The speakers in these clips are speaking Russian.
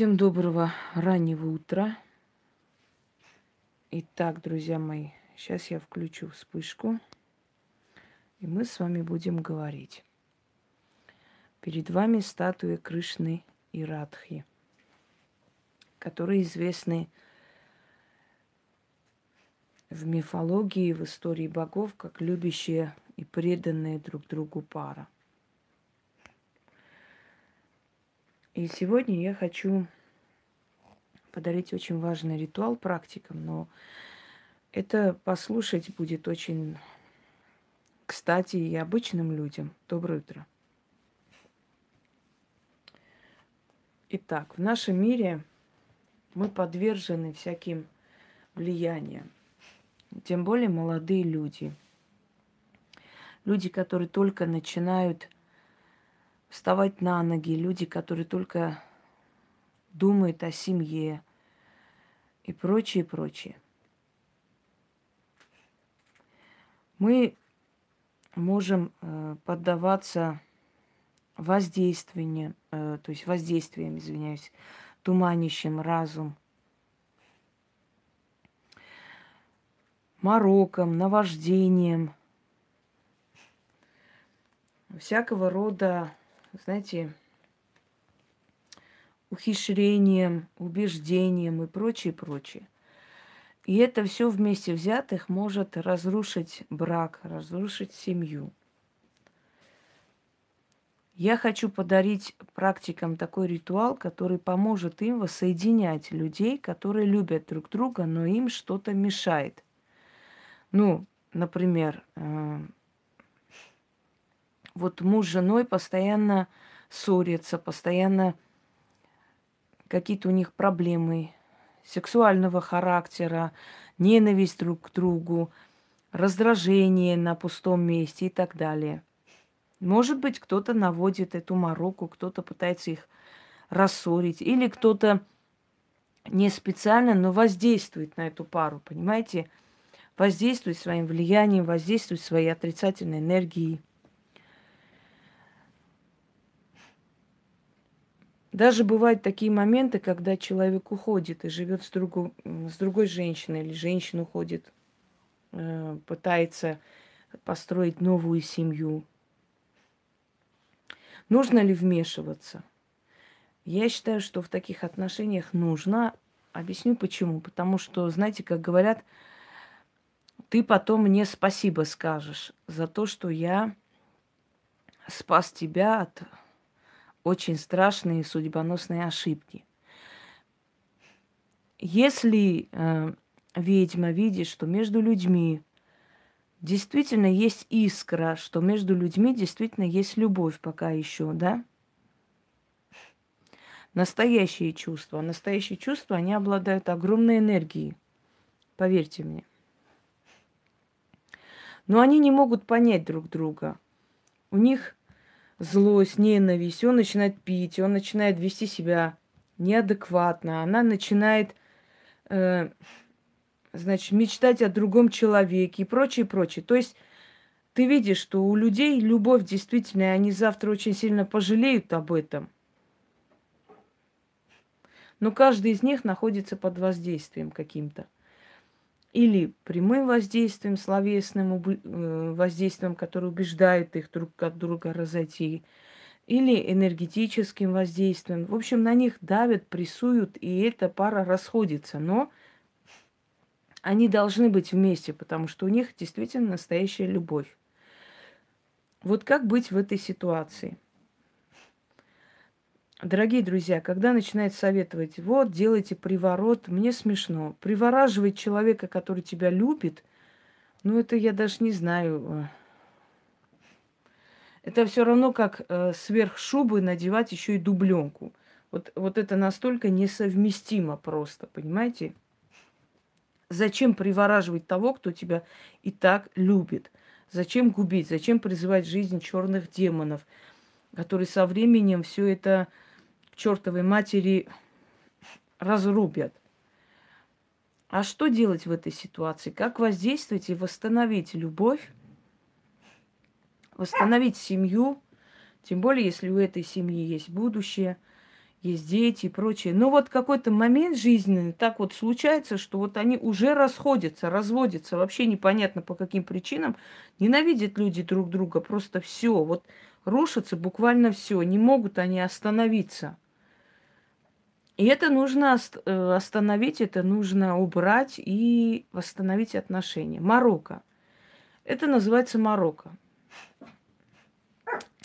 Всем доброго раннего утра. Итак, друзья мои, сейчас я включу вспышку, и мы с вами будем говорить. Перед вами статуя Кришны и Радхи, которые известны в мифологии, в истории богов, как любящие и преданные друг другу пара – И сегодня я хочу подарить очень важный ритуал практикам, но это послушать будет очень кстати и обычным людям. Доброе утро. Итак, в нашем мире мы подвержены всяким влияниям. Тем более молодые люди. Люди, которые только начинают вставать на ноги, люди, которые только думают о семье и прочее, прочее. Мы можем э, поддаваться воздействию, э, то есть воздействием, извиняюсь, туманящим разум, мороком, наваждением, всякого рода знаете, ухищрением, убеждением и прочее, прочее. И это все вместе взятых может разрушить брак, разрушить семью. Я хочу подарить практикам такой ритуал, который поможет им воссоединять людей, которые любят друг друга, но им что-то мешает. Ну, например, э, вот муж с женой постоянно ссорятся, постоянно какие-то у них проблемы сексуального характера, ненависть друг к другу, раздражение на пустом месте и так далее. Может быть, кто-то наводит эту мороку, кто-то пытается их рассорить, или кто-то не специально, но воздействует на эту пару, понимаете? Воздействует своим влиянием, воздействует своей отрицательной энергией. Даже бывают такие моменты, когда человек уходит и живет с, другу, с другой женщиной, или женщина уходит, э, пытается построить новую семью. Нужно ли вмешиваться? Я считаю, что в таких отношениях нужно. Объясню почему. Потому что, знаете, как говорят, ты потом мне спасибо скажешь за то, что я спас тебя от очень страшные судьбоносные ошибки. Если э, ведьма видит, что между людьми действительно есть искра, что между людьми действительно есть любовь пока еще, да? Настоящие чувства. Настоящие чувства, они обладают огромной энергией. Поверьте мне. Но они не могут понять друг друга. У них злость, ненависть, он начинает пить, он начинает вести себя неадекватно, она начинает, э, значит, мечтать о другом человеке и прочее, прочее. То есть ты видишь, что у людей любовь действительно, они завтра очень сильно пожалеют об этом. Но каждый из них находится под воздействием каким-то или прямым воздействием, словесным э, воздействием, которое убеждает их друг от друга разойти, или энергетическим воздействием. В общем, на них давят, прессуют, и эта пара расходится. Но они должны быть вместе, потому что у них действительно настоящая любовь. Вот как быть в этой ситуации? Дорогие друзья, когда начинает советовать, вот, делайте приворот, мне смешно. Привораживать человека, который тебя любит, ну, это я даже не знаю. Э. Это все равно, как э, сверх шубы надевать еще и дубленку. Вот, вот это настолько несовместимо просто, понимаете? Зачем привораживать того, кто тебя и так любит? Зачем губить? Зачем призывать жизнь черных демонов, которые со временем все это чертовой матери разрубят. А что делать в этой ситуации? Как воздействовать и восстановить любовь, восстановить семью, тем более, если у этой семьи есть будущее, есть дети и прочее. Но вот какой-то момент жизненный так вот случается, что вот они уже расходятся, разводятся, вообще непонятно по каким причинам. Ненавидят люди друг друга, просто все. Вот рушится буквально все. Не могут они остановиться. И это нужно э, остановить, это нужно убрать и восстановить отношения. Марокко. Это называется Марокко.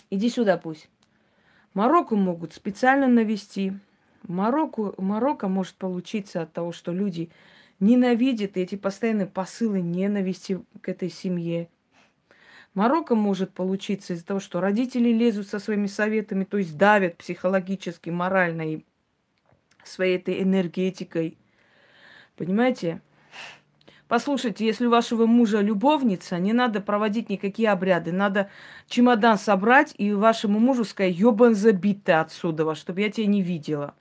Иди сюда пусть. Марокко могут специально навести. Марокко, Марокко может получиться от того, что люди ненавидят эти постоянные посылы ненависти к этой семье. Марокко может получиться из-за того, что родители лезут со своими советами, то есть давят психологически, морально и своей этой энергетикой. Понимаете? Послушайте, если у вашего мужа любовница, не надо проводить никакие обряды. Надо чемодан собрать и вашему мужу сказать, ёбан забит отсюда, чтобы я тебя не видела.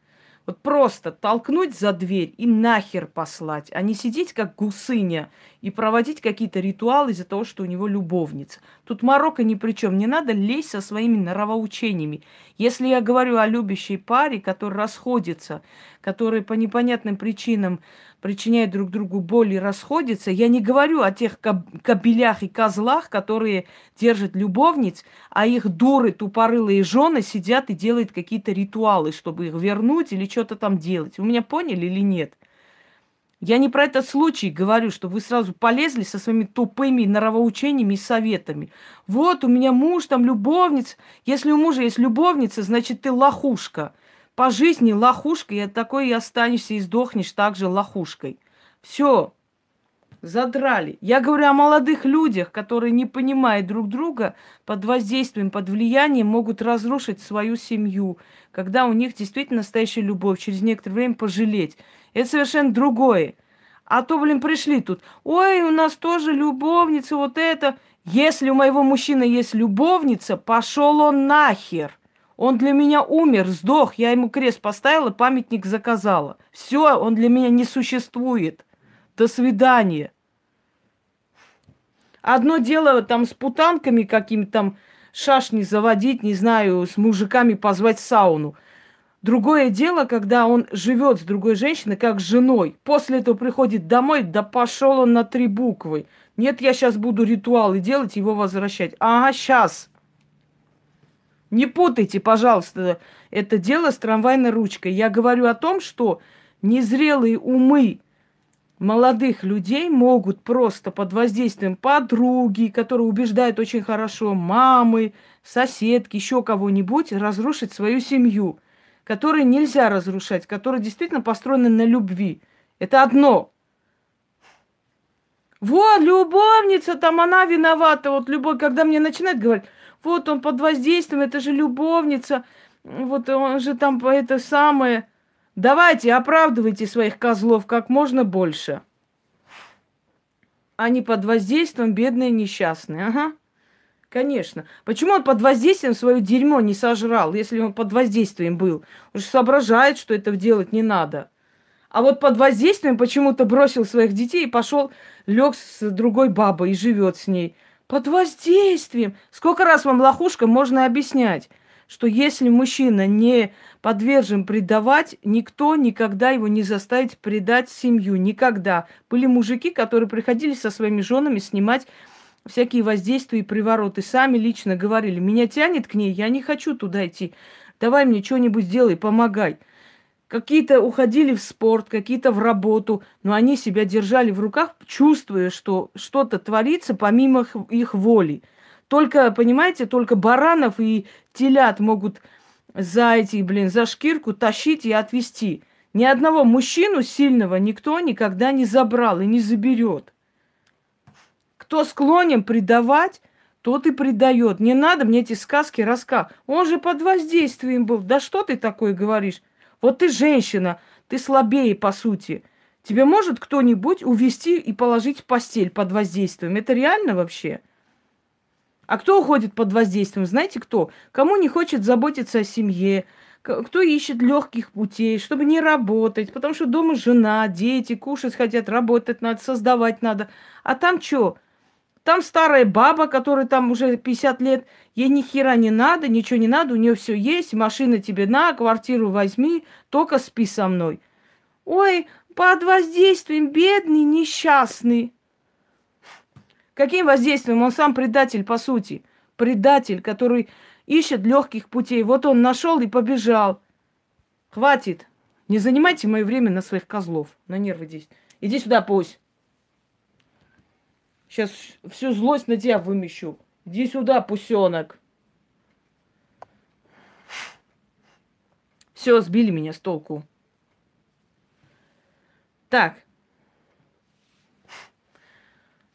Вот просто толкнуть за дверь и нахер послать, а не сидеть как гусыня и проводить какие-то ритуалы из-за того, что у него любовница. Тут Марокко ни при чем. Не надо лезть со своими нравоучениями. Если я говорю о любящей паре, которые расходятся, которые по непонятным причинам причиняют друг другу боль и расходятся, я не говорю о тех кобелях и козлах, которые держат любовниц, а их дуры, тупорылые жены сидят и делают какие-то ритуалы, чтобы их вернуть или что-то там делать. Вы меня поняли или нет? Я не про этот случай говорю, что вы сразу полезли со своими тупыми норовоучениями и советами. Вот у меня муж, там любовница. Если у мужа есть любовница, значит ты лохушка. По жизни лохушка, и такой и останешься и сдохнешь также лохушкой. Все, задрали. Я говорю о молодых людях, которые, не понимая друг друга, под воздействием, под влиянием могут разрушить свою семью, когда у них действительно настоящая любовь, через некоторое время пожалеть. Это совершенно другое. А то, блин, пришли тут. Ой, у нас тоже любовница, вот это. Если у моего мужчины есть любовница, пошел он нахер. Он для меня умер, сдох, я ему крест поставила, памятник заказала. Все, он для меня не существует. До свидания. Одно дело там с путанками какими-то там шашни заводить, не знаю, с мужиками позвать в сауну. Другое дело, когда он живет с другой женщиной, как с женой. После этого приходит домой, да пошел он на три буквы. Нет, я сейчас буду ритуалы делать, его возвращать. Ага, сейчас. Не путайте, пожалуйста, это дело с трамвайной ручкой. Я говорю о том, что незрелые умы молодых людей могут просто под воздействием подруги, которые убеждают очень хорошо, мамы, соседки, еще кого-нибудь, разрушить свою семью – которые нельзя разрушать, которые действительно построены на любви. Это одно. Вот, любовница, там она виновата. Вот любовь, когда мне начинает говорить, вот он под воздействием, это же любовница, вот он же там это самое. Давайте, оправдывайте своих козлов как можно больше. Они под воздействием бедные несчастные. Ага. Конечно. Почему он под воздействием свое дерьмо не сожрал, если он под воздействием был? Он же соображает, что это делать не надо. А вот под воздействием почему-то бросил своих детей и пошел, лег с другой бабой и живет с ней. Под воздействием. Сколько раз вам, лохушка, можно объяснять, что если мужчина не подвержен предавать, никто никогда его не заставит предать семью. Никогда. Были мужики, которые приходили со своими женами снимать всякие воздействия и привороты. Сами лично говорили, меня тянет к ней, я не хочу туда идти. Давай мне что-нибудь сделай, помогай. Какие-то уходили в спорт, какие-то в работу, но они себя держали в руках, чувствуя, что что-то творится помимо их, воли. Только, понимаете, только баранов и телят могут за эти, блин, за шкирку тащить и отвести. Ни одного мужчину сильного никто никогда не забрал и не заберет. Кто склонен предавать, тот и предает. Не надо мне эти сказки рассказывать. Он же под воздействием был. Да что ты такое говоришь? Вот ты женщина, ты слабее, по сути. Тебе может кто-нибудь увести и положить в постель под воздействием? Это реально вообще? А кто уходит под воздействием? Знаете кто? Кому не хочет заботиться о семье, кто ищет легких путей, чтобы не работать, потому что дома жена, дети, кушать хотят, работать надо, создавать надо. А там что? Там старая баба, которая там уже 50 лет, ей ни хера не надо, ничего не надо, у нее все есть, машина тебе на, квартиру возьми, только спи со мной. Ой, под воздействием бедный, несчастный. Каким воздействием? Он сам предатель, по сути. Предатель, который ищет легких путей. Вот он нашел и побежал. Хватит. Не занимайте мое время на своих козлов. На нервы здесь. Иди сюда, пусть. Сейчас всю злость на тебя вымещу. Иди сюда, пусенок. Все, сбили меня с толку. Так.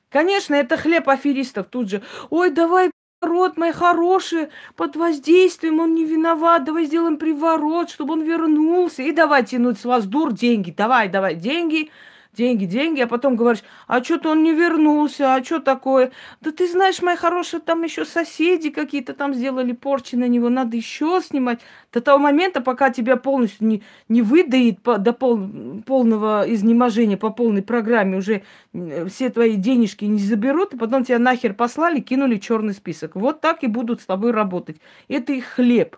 Конечно, это хлеб аферистов тут же. Ой, давай Рот мой хороший, под воздействием он не виноват, давай сделаем приворот, чтобы он вернулся. И давай тянуть с вас дур деньги, давай, давай, деньги, деньги, деньги, а потом говоришь, а что-то он не вернулся, а что такое? Да ты знаешь, моя хорошая, там еще соседи какие-то там сделали порчи на него, надо еще снимать. До того момента, пока тебя полностью не, не выдает по, до пол, полного изнеможения по полной программе, уже все твои денежки не заберут, и потом тебя нахер послали, кинули черный список. Вот так и будут с тобой работать. Это их хлеб.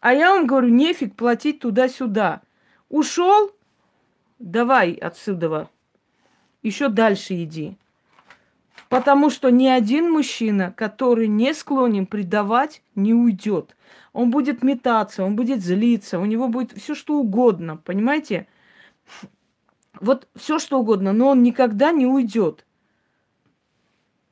А я вам говорю, нефиг платить туда-сюда. Ушел, давай отсюда, еще дальше иди. Потому что ни один мужчина, который не склонен предавать, не уйдет. Он будет метаться, он будет злиться, у него будет все что угодно, понимаете? Вот все что угодно, но он никогда не уйдет.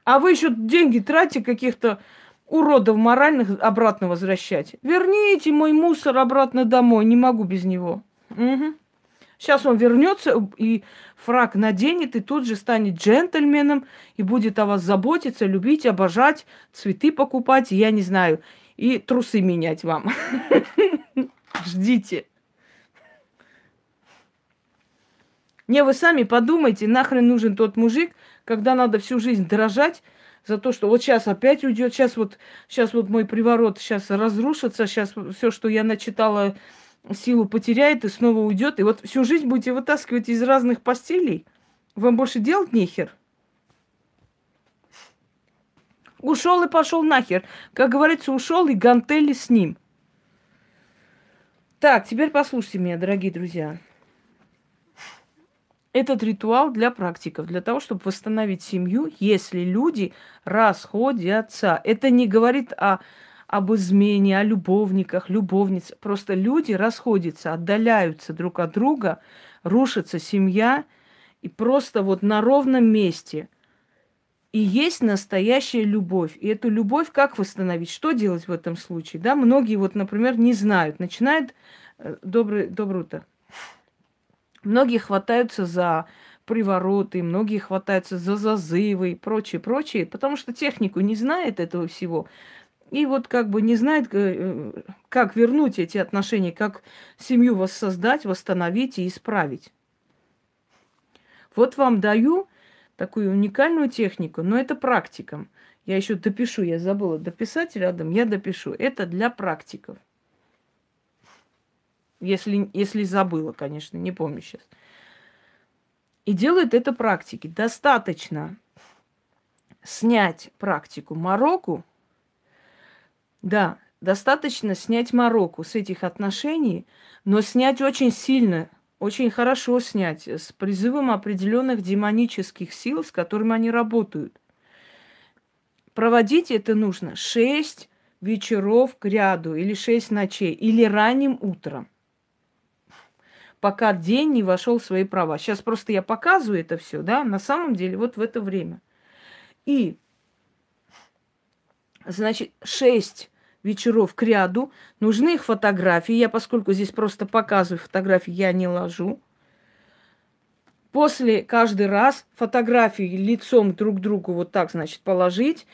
А вы еще деньги тратите каких-то уродов моральных обратно возвращать. Верните мой мусор обратно домой, не могу без него. Угу. Сейчас он вернется и фраг наденет, и тут же станет джентльменом, и будет о вас заботиться, любить, обожать, цветы покупать, я не знаю, и трусы менять вам. Ждите. Не, вы сами подумайте, нахрен нужен тот мужик, когда надо всю жизнь дрожать за то, что вот сейчас опять уйдет, сейчас вот, сейчас вот мой приворот сейчас разрушится, сейчас все, что я начитала силу потеряет и снова уйдет. И вот всю жизнь будете вытаскивать из разных постелей. Вам больше делать нехер. Ушел и пошел нахер. Как говорится, ушел и гантели с ним. Так, теперь послушайте меня, дорогие друзья. Этот ритуал для практиков, для того, чтобы восстановить семью, если люди расходятся. Это не говорит о об измене, о любовниках, любовниц. Просто люди расходятся, отдаляются друг от друга, рушится семья, и просто вот на ровном месте. И есть настоящая любовь. И эту любовь как восстановить? Что делать в этом случае? Да, многие вот, например, не знают. Начинают... Э, добрый, доброе утро. Многие хватаются за привороты, многие хватаются за зазывы и прочее, прочее, потому что технику не знает этого всего. И вот как бы не знает, э, как вернуть эти отношения, как семью воссоздать, восстановить и исправить. Вот вам даю такую уникальную технику, но это практикам. Я еще допишу, я забыла дописать рядом, я допишу. Это для практиков. Если, если забыла, конечно, не помню сейчас. И делают это практики. Достаточно снять практику Марокко, да, достаточно снять мороку с этих отношений, но снять очень сильно, очень хорошо снять, с призывом определенных демонических сил, с которыми они работают. Проводить это нужно 6 вечеров к ряду, или 6 ночей, или ранним утром, пока день не вошел в свои права. Сейчас просто я показываю это все, да, на самом деле вот в это время. И Значит, шесть вечеров к ряду. Нужны их фотографии. Я, поскольку здесь просто показываю фотографии, я не ложу. После каждый раз фотографии лицом друг к другу вот так, значит, положить,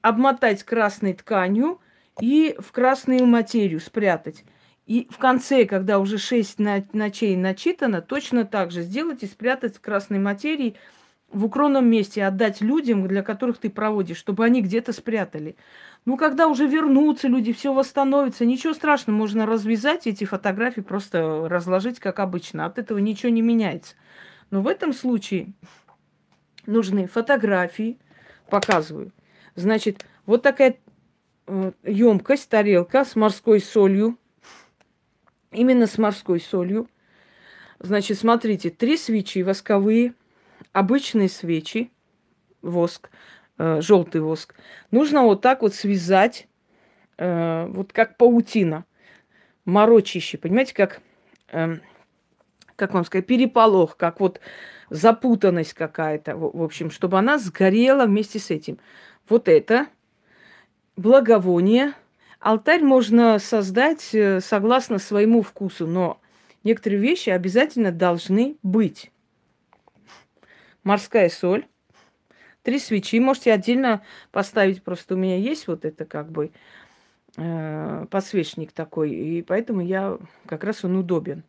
обмотать красной тканью и в красную материю спрятать. И в конце, когда уже шесть ночей начитано, точно так же сделать и спрятать в красной материи – в укромном месте отдать людям, для которых ты проводишь, чтобы они где-то спрятали. Ну, когда уже вернутся люди, все восстановится, ничего страшного, можно развязать эти фотографии, просто разложить, как обычно. От этого ничего не меняется. Но в этом случае нужны фотографии, показываю. Значит, вот такая э, емкость, тарелка с морской солью. Именно с морской солью. Значит, смотрите, три свечи восковые, обычные свечи, воск, э, желтый воск. Нужно вот так вот связать, э, вот как паутина, морочище, понимаете, как, э, как вам сказать, переполох, как вот запутанность какая-то, в, в общем, чтобы она сгорела вместе с этим. Вот это благовоние. Алтарь можно создать э, согласно своему вкусу, но некоторые вещи обязательно должны быть. Морская соль, три свечи. Можете отдельно поставить, просто у меня есть вот это как бы э, подсвечник такой, и поэтому я как раз он удобен.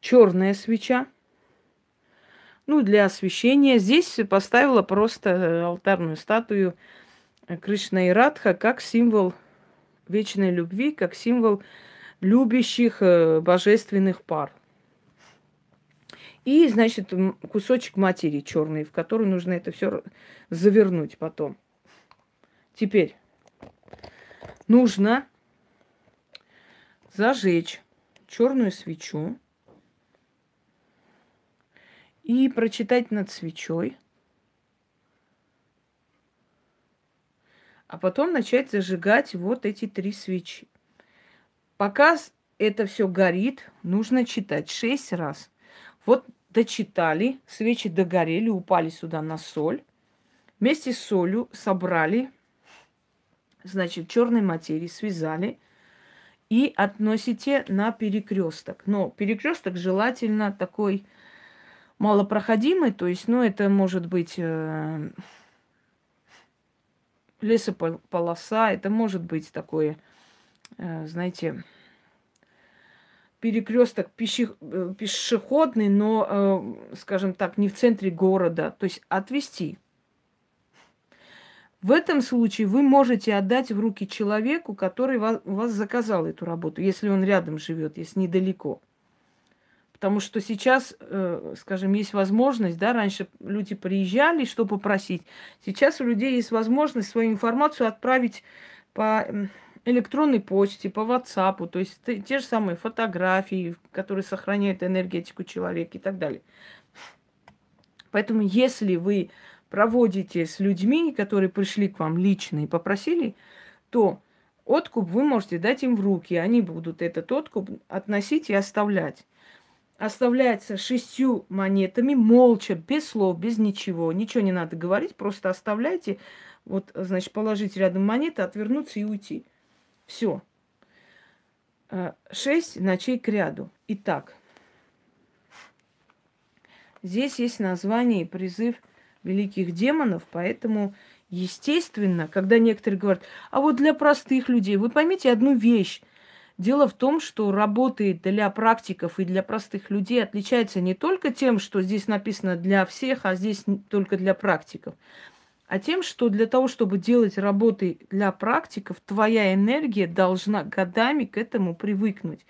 Черная свеча, ну, для освещения. Здесь поставила просто алтарную статую Кришна и Радха как символ вечной любви, как символ любящих э, божественных пар. И, значит, кусочек материи черный, в который нужно это все завернуть потом. Теперь нужно зажечь черную свечу и прочитать над свечой, а потом начать зажигать вот эти три свечи. Пока это все горит, нужно читать шесть раз. Вот дочитали, свечи догорели, упали сюда на соль. Вместе с солью собрали, значит, черной материи связали и относите на перекресток. Но перекресток желательно такой малопроходимый, то есть, ну, это может быть э, лесополоса, это может быть такое, э, знаете, перекресток э, пешеходный, но, э, скажем так, не в центре города, то есть отвести. В этом случае вы можете отдать в руки человеку, который вас, вас заказал эту работу, если он рядом живет, если недалеко. Потому что сейчас, э, скажем, есть возможность, да, раньше люди приезжали, что попросить. Сейчас у людей есть возможность свою информацию отправить по электронной почте, по WhatsApp, то есть те же самые фотографии, которые сохраняют энергетику человека и так далее. Поэтому если вы проводите с людьми, которые пришли к вам лично и попросили, то откуп вы можете дать им в руки. Они будут этот откуп относить и оставлять. Оставляется шестью монетами, молча, без слов, без ничего. Ничего не надо говорить, просто оставляйте. Вот, значит, положить рядом монеты, отвернуться и уйти. Все. Э, шесть ночей к ряду. Итак, здесь есть название и призыв великих демонов, поэтому, естественно, когда некоторые говорят, а вот для простых людей, вы поймите одну вещь. Дело в том, что работы для практиков и для простых людей отличается не только тем, что здесь написано для всех, а здесь только для практиков а тем, что для того, чтобы делать работы для практиков, твоя энергия должна годами к этому привыкнуть.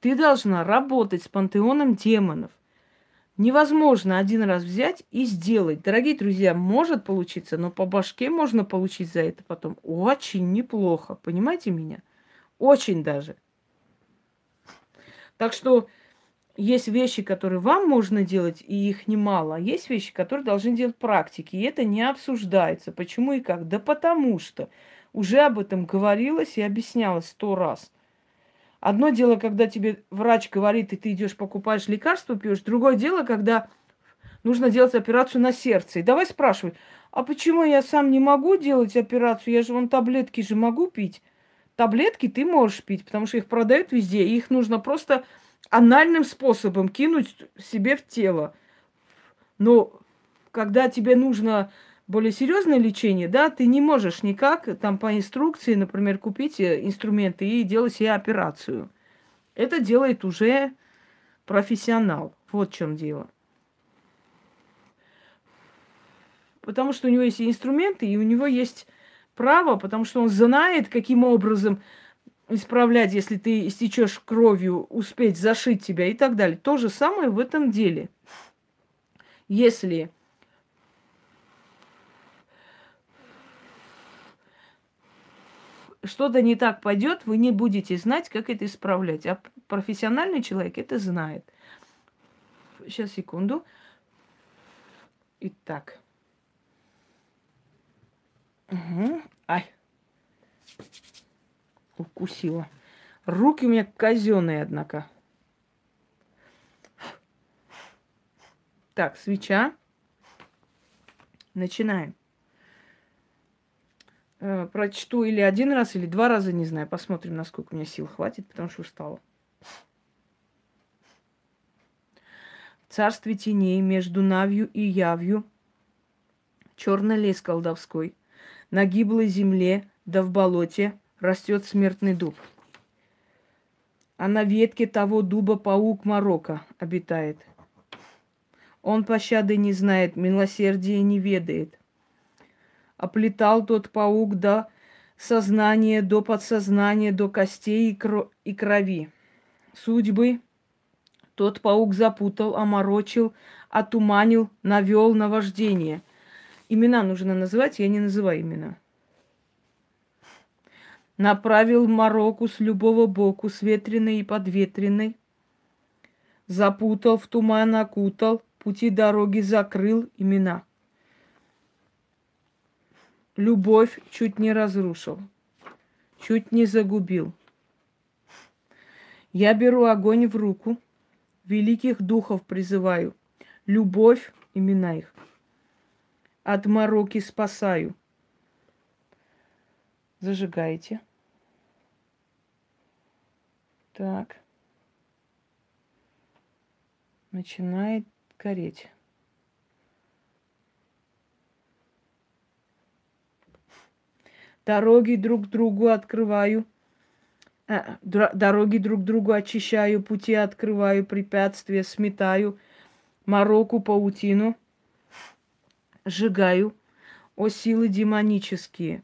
Ты должна работать с пантеоном демонов. Невозможно один раз взять и сделать. Дорогие друзья, может получиться, но по башке можно получить за это потом очень неплохо. Понимаете меня? Очень даже. Так что есть вещи, которые вам можно делать, и их немало. А есть вещи, которые должны делать практики. И это не обсуждается. Почему и как? Да потому что уже об этом говорилось и объяснялось сто раз. Одно дело, когда тебе врач говорит, и ты идешь покупаешь лекарство, пьешь. Другое дело, когда нужно делать операцию на сердце. И давай спрашивай, а почему я сам не могу делать операцию? Я же вон таблетки же могу пить. Таблетки ты можешь пить, потому что их продают везде. И их нужно просто анальным способом кинуть себе в тело. Но когда тебе нужно более серьезное лечение, да, ты не можешь никак там по инструкции, например, купить э, инструменты и делать себе операцию. Это делает уже профессионал. Вот в чем дело. Потому что у него есть инструменты, и у него есть право, потому что он знает, каким образом исправлять, если ты истечешь кровью, успеть зашить тебя и так далее. То же самое в этом деле. Если что-то не так пойдет, вы не будете знать, как это исправлять. А профессиональный человек это знает. Сейчас, секунду. Итак. Угу. Ай. Укусила. Руки у меня казенные, однако. Так, свеча. Начинаем. Э, прочту или один раз, или два раза, не знаю. Посмотрим, насколько у меня сил хватит, потому что устала. В царстве теней между Навью и Явью черный лес колдовской. На гиблой земле, да в болоте растет смертный дуб. А на ветке того дуба паук Марокко обитает. Он пощады не знает, милосердия не ведает – оплетал тот паук до сознания, до подсознания, до костей и, кро- и крови. Судьбы тот паук запутал, оморочил, отуманил, навел на вождение. Имена нужно называть, я не называю имена. Направил мороку с любого боку, с ветреной и подветренной. Запутал, в туман окутал, пути дороги закрыл имена – любовь чуть не разрушил, чуть не загубил. Я беру огонь в руку, великих духов призываю, любовь, имена их, от мороки спасаю. Зажигайте. Так. Начинает гореть. Дороги друг другу открываю. А, дороги друг другу очищаю, пути открываю, препятствия сметаю, мороку, паутину сжигаю. О силы демонические,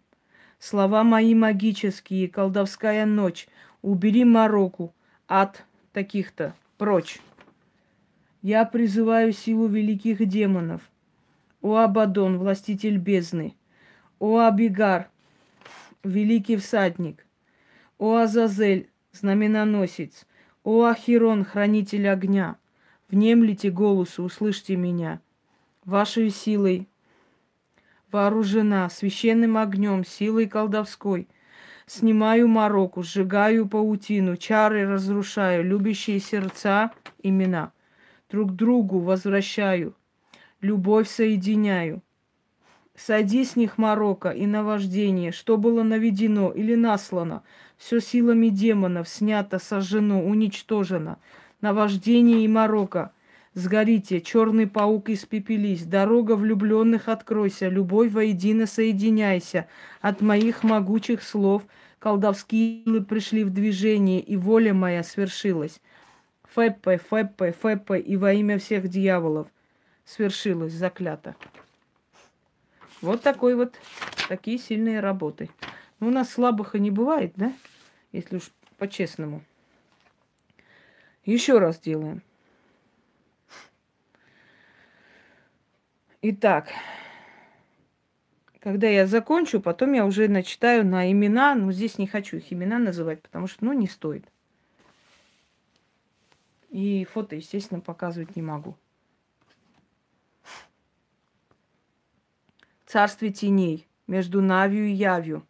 слова мои магические, колдовская ночь, убери мороку от таких-то, прочь. Я призываю силу великих демонов. О Абадон, властитель бездны. О Абигар, великий всадник, о Азазель, знаменоносец, о Ахирон, хранитель огня, внемлите голосу, услышьте меня. Вашей силой вооружена, священным огнем, силой колдовской. Снимаю мороку, сжигаю паутину, чары разрушаю, любящие сердца имена. Друг другу возвращаю, любовь соединяю. Сойди с них морока и наваждение, что было наведено или наслано, все силами демонов снято, сожжено, уничтожено. Наваждение и морока. Сгорите, черный паук испепелись, дорога влюбленных откройся, любовь воедино соединяйся. От моих могучих слов колдовские силы пришли в движение, и воля моя свершилась. Феппе, Феппе, Феппе, и во имя всех дьяволов свершилось, заклято. Вот такой вот, такие сильные работы. Ну, у нас слабых и не бывает, да? Если уж по-честному. Еще раз делаем. Итак, когда я закончу, потом я уже начитаю на имена. Но здесь не хочу их имена называть, потому что, ну, не стоит. И фото, естественно, показывать не могу. царстве теней, между Навью и Явью.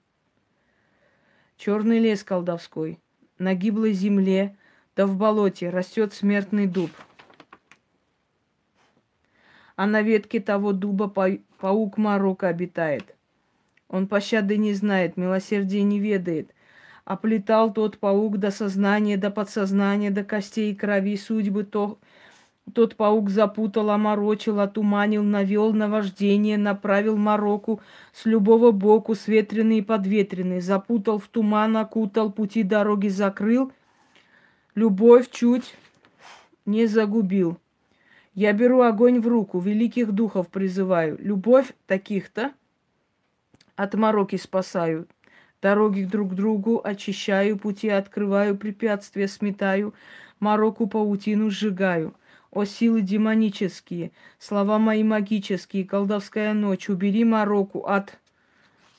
Черный лес колдовской, на гиблой земле, да в болоте растет смертный дуб. А на ветке того дуба паук Марокко обитает. Он пощады не знает, милосердия не ведает. Оплетал тот паук до сознания, до подсознания, до костей и крови судьбы то, тот паук запутал, оморочил, отуманил, навел на вождение, направил мороку с любого боку, с ветреный и подветренный, запутал в туман, окутал, пути дороги закрыл, любовь чуть не загубил. Я беру огонь в руку, великих духов призываю, любовь таких-то от мороки спасаю, дороги друг к другу очищаю, пути открываю, препятствия сметаю, мороку паутину сжигаю. О силы демонические, слова мои магические, колдовская ночь, убери мороку от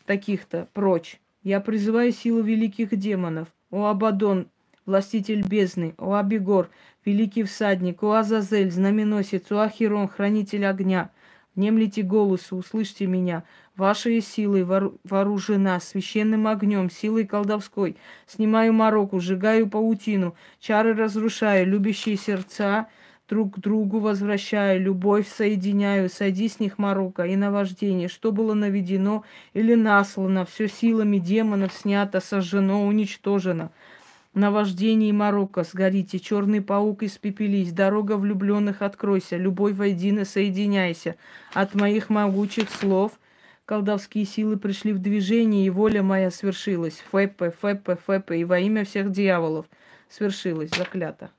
таких-то прочь. Я призываю силу великих демонов. О Абадон, властитель бездны, о Абигор, великий всадник, о Азазель, знаменосец, о Ахирон, хранитель огня. Внемлите голосу, услышьте меня. Вашей силой вооружена, священным огнем, силой колдовской. Снимаю мороку, сжигаю паутину, чары разрушаю, любящие сердца друг к другу возвращаю, любовь соединяю, сойди с них морока и наваждение, что было наведено или наслано, все силами демонов снято, сожжено, уничтожено. Наваждение Марокко, сгорите, черный паук испепелись, дорога влюбленных откройся, любовь воедино соединяйся. От моих могучих слов колдовские силы пришли в движение, и воля моя свершилась. Фэппе, фэппе, фэппе, и во имя всех дьяволов свершилась, заклято.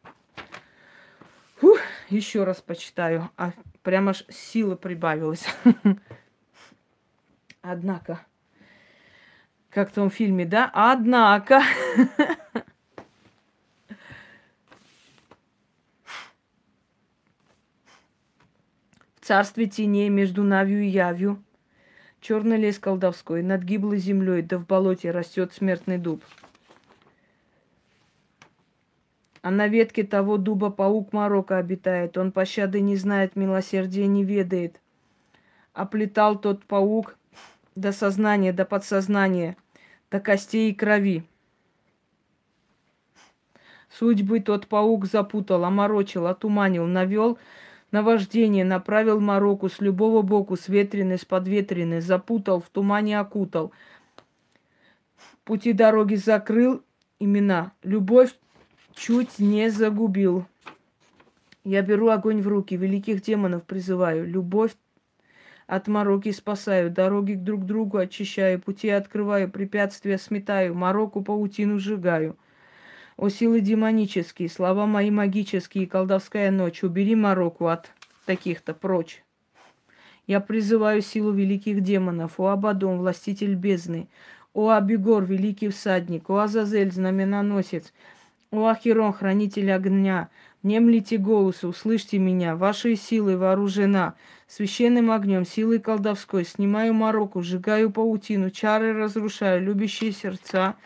Фух, еще раз почитаю, а прямо аж сила прибавилась. Однако, как в том фильме, да? Однако. царстве теней между Навью и Явью, черный лес колдовской, над гиблой землей, да в болоте растет смертный дуб. А на ветке того дуба паук Марокко обитает. Он пощады не знает, милосердия не ведает. Оплетал тот паук до сознания, до подсознания, до костей и крови. Судьбы тот паук запутал, оморочил, отуманил, навел на вождение, направил Марокко с любого боку, с ветреной, с подветреной, запутал, в тумане окутал. Пути дороги закрыл, имена. Любовь чуть не загубил. Я беру огонь в руки, великих демонов призываю. Любовь от мороки спасаю, дороги друг к другу очищаю, пути открываю, препятствия сметаю, мороку паутину сжигаю. О силы демонические, слова мои магические, колдовская ночь, убери мороку от таких-то прочь. Я призываю силу великих демонов, о Абадон, властитель бездны, о Абигор, великий всадник, о Азазель, знаменоносец, о Ахирон, хранитель огня, Немлите голосу, услышьте меня, вашей силой вооружена, священным огнем, силой колдовской, снимаю мороку, сжигаю паутину, чары разрушаю, любящие сердца —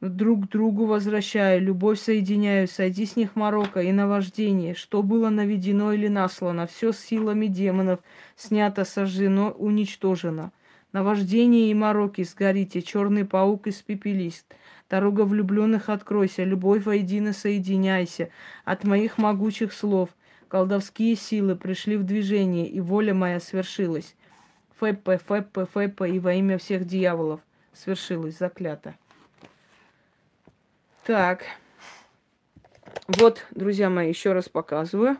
друг другу возвращаю, любовь соединяю, сойди с них морока и наваждение, что было наведено или наслано, все с силами демонов, снято, сожжено, уничтожено. Наваждение и мороки сгорите, черный паук испепелись. Дорога влюбленных откройся, любовь воедино соединяйся. От моих могучих слов колдовские силы пришли в движение, и воля моя свершилась. Фэппе, фэппе, фэппе, и во имя всех дьяволов свершилась, заклято. Так. Вот, друзья мои, еще раз показываю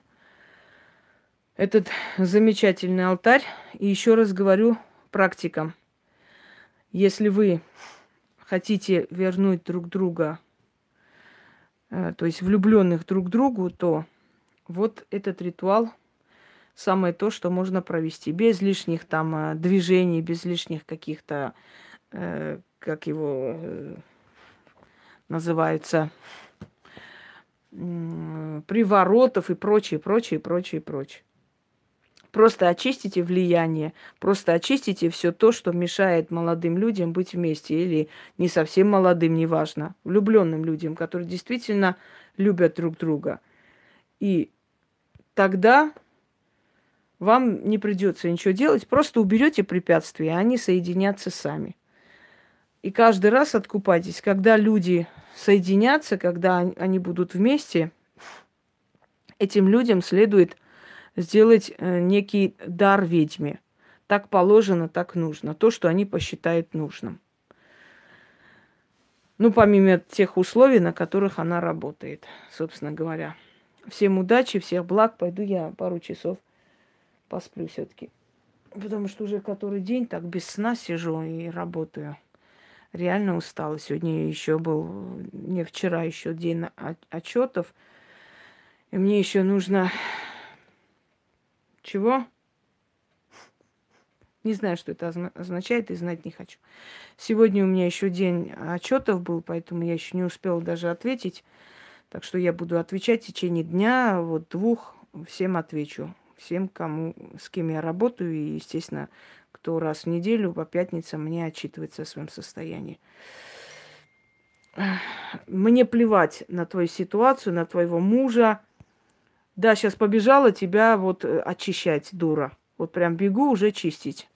этот замечательный алтарь. И еще раз говорю практикам. Если вы хотите вернуть друг друга, э, то есть влюбленных друг другу, то вот этот ритуал самое то, что можно провести. Без лишних там э, движений, без лишних каких-то, э, как его, называется, приворотов и прочее, прочее, прочее, прочее. Просто очистите влияние, просто очистите все то, что мешает молодым людям быть вместе, или не совсем молодым, неважно, влюбленным людям, которые действительно любят друг друга. И тогда вам не придется ничего делать, просто уберете препятствия, а они соединятся сами. И каждый раз откупайтесь, когда люди соединятся, когда они будут вместе, этим людям следует сделать э, некий дар ведьме. Так положено, так нужно. То, что они посчитают нужным. Ну, помимо тех условий, на которых она работает, собственно говоря. Всем удачи, всех благ. Пойду я пару часов посплю все-таки. Потому что уже который день так без сна сижу и работаю реально устала. Сегодня еще был, не вчера еще день отчетов. И мне еще нужно... Чего? Не знаю, что это означает, и знать не хочу. Сегодня у меня еще день отчетов был, поэтому я еще не успела даже ответить. Так что я буду отвечать в течение дня, вот двух, всем отвечу. Всем, кому, с кем я работаю, и, естественно, кто раз в неделю по пятницам мне отчитывается о своем состоянии. Мне плевать на твою ситуацию, на твоего мужа. Да, сейчас побежала тебя вот э, очищать, дура. Вот прям бегу уже чистить.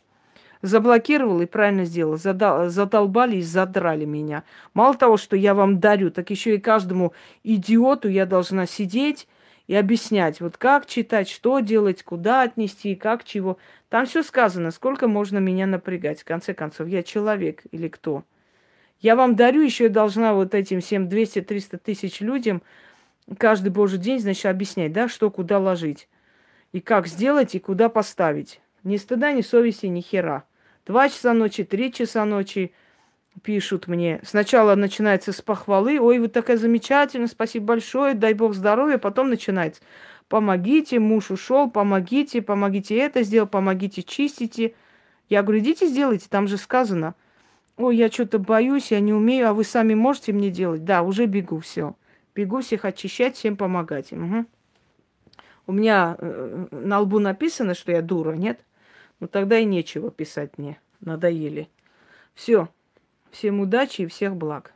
Заблокировал и правильно сделал. Задал, задолбали и задрали меня. Мало того, что я вам дарю, так еще и каждому идиоту я должна сидеть и объяснять, вот как читать, что делать, куда отнести, как чего. Там все сказано, сколько можно меня напрягать. В конце концов, я человек или кто? Я вам дарю, еще и должна вот этим всем 200-300 тысяч людям каждый божий день, значит, объяснять, да, что куда ложить. И как сделать, и куда поставить. Ни стыда, ни совести, ни хера. Два часа ночи, три часа ночи пишут мне. Сначала начинается с похвалы. Ой, вы такая замечательная, спасибо большое, дай бог здоровья. Потом начинается. Помогите, муж ушел, помогите, помогите это сделать, помогите, чистите. Я говорю, идите сделайте, там же сказано – Ой, я что-то боюсь, я не умею, а вы сами можете мне делать? Да, уже бегу, все. Бегу всех очищать, всем помогать. Угу. У меня э, на лбу написано, что я дура, нет? Ну тогда и нечего писать мне. Надоели. Все. Всем удачи и всех благ.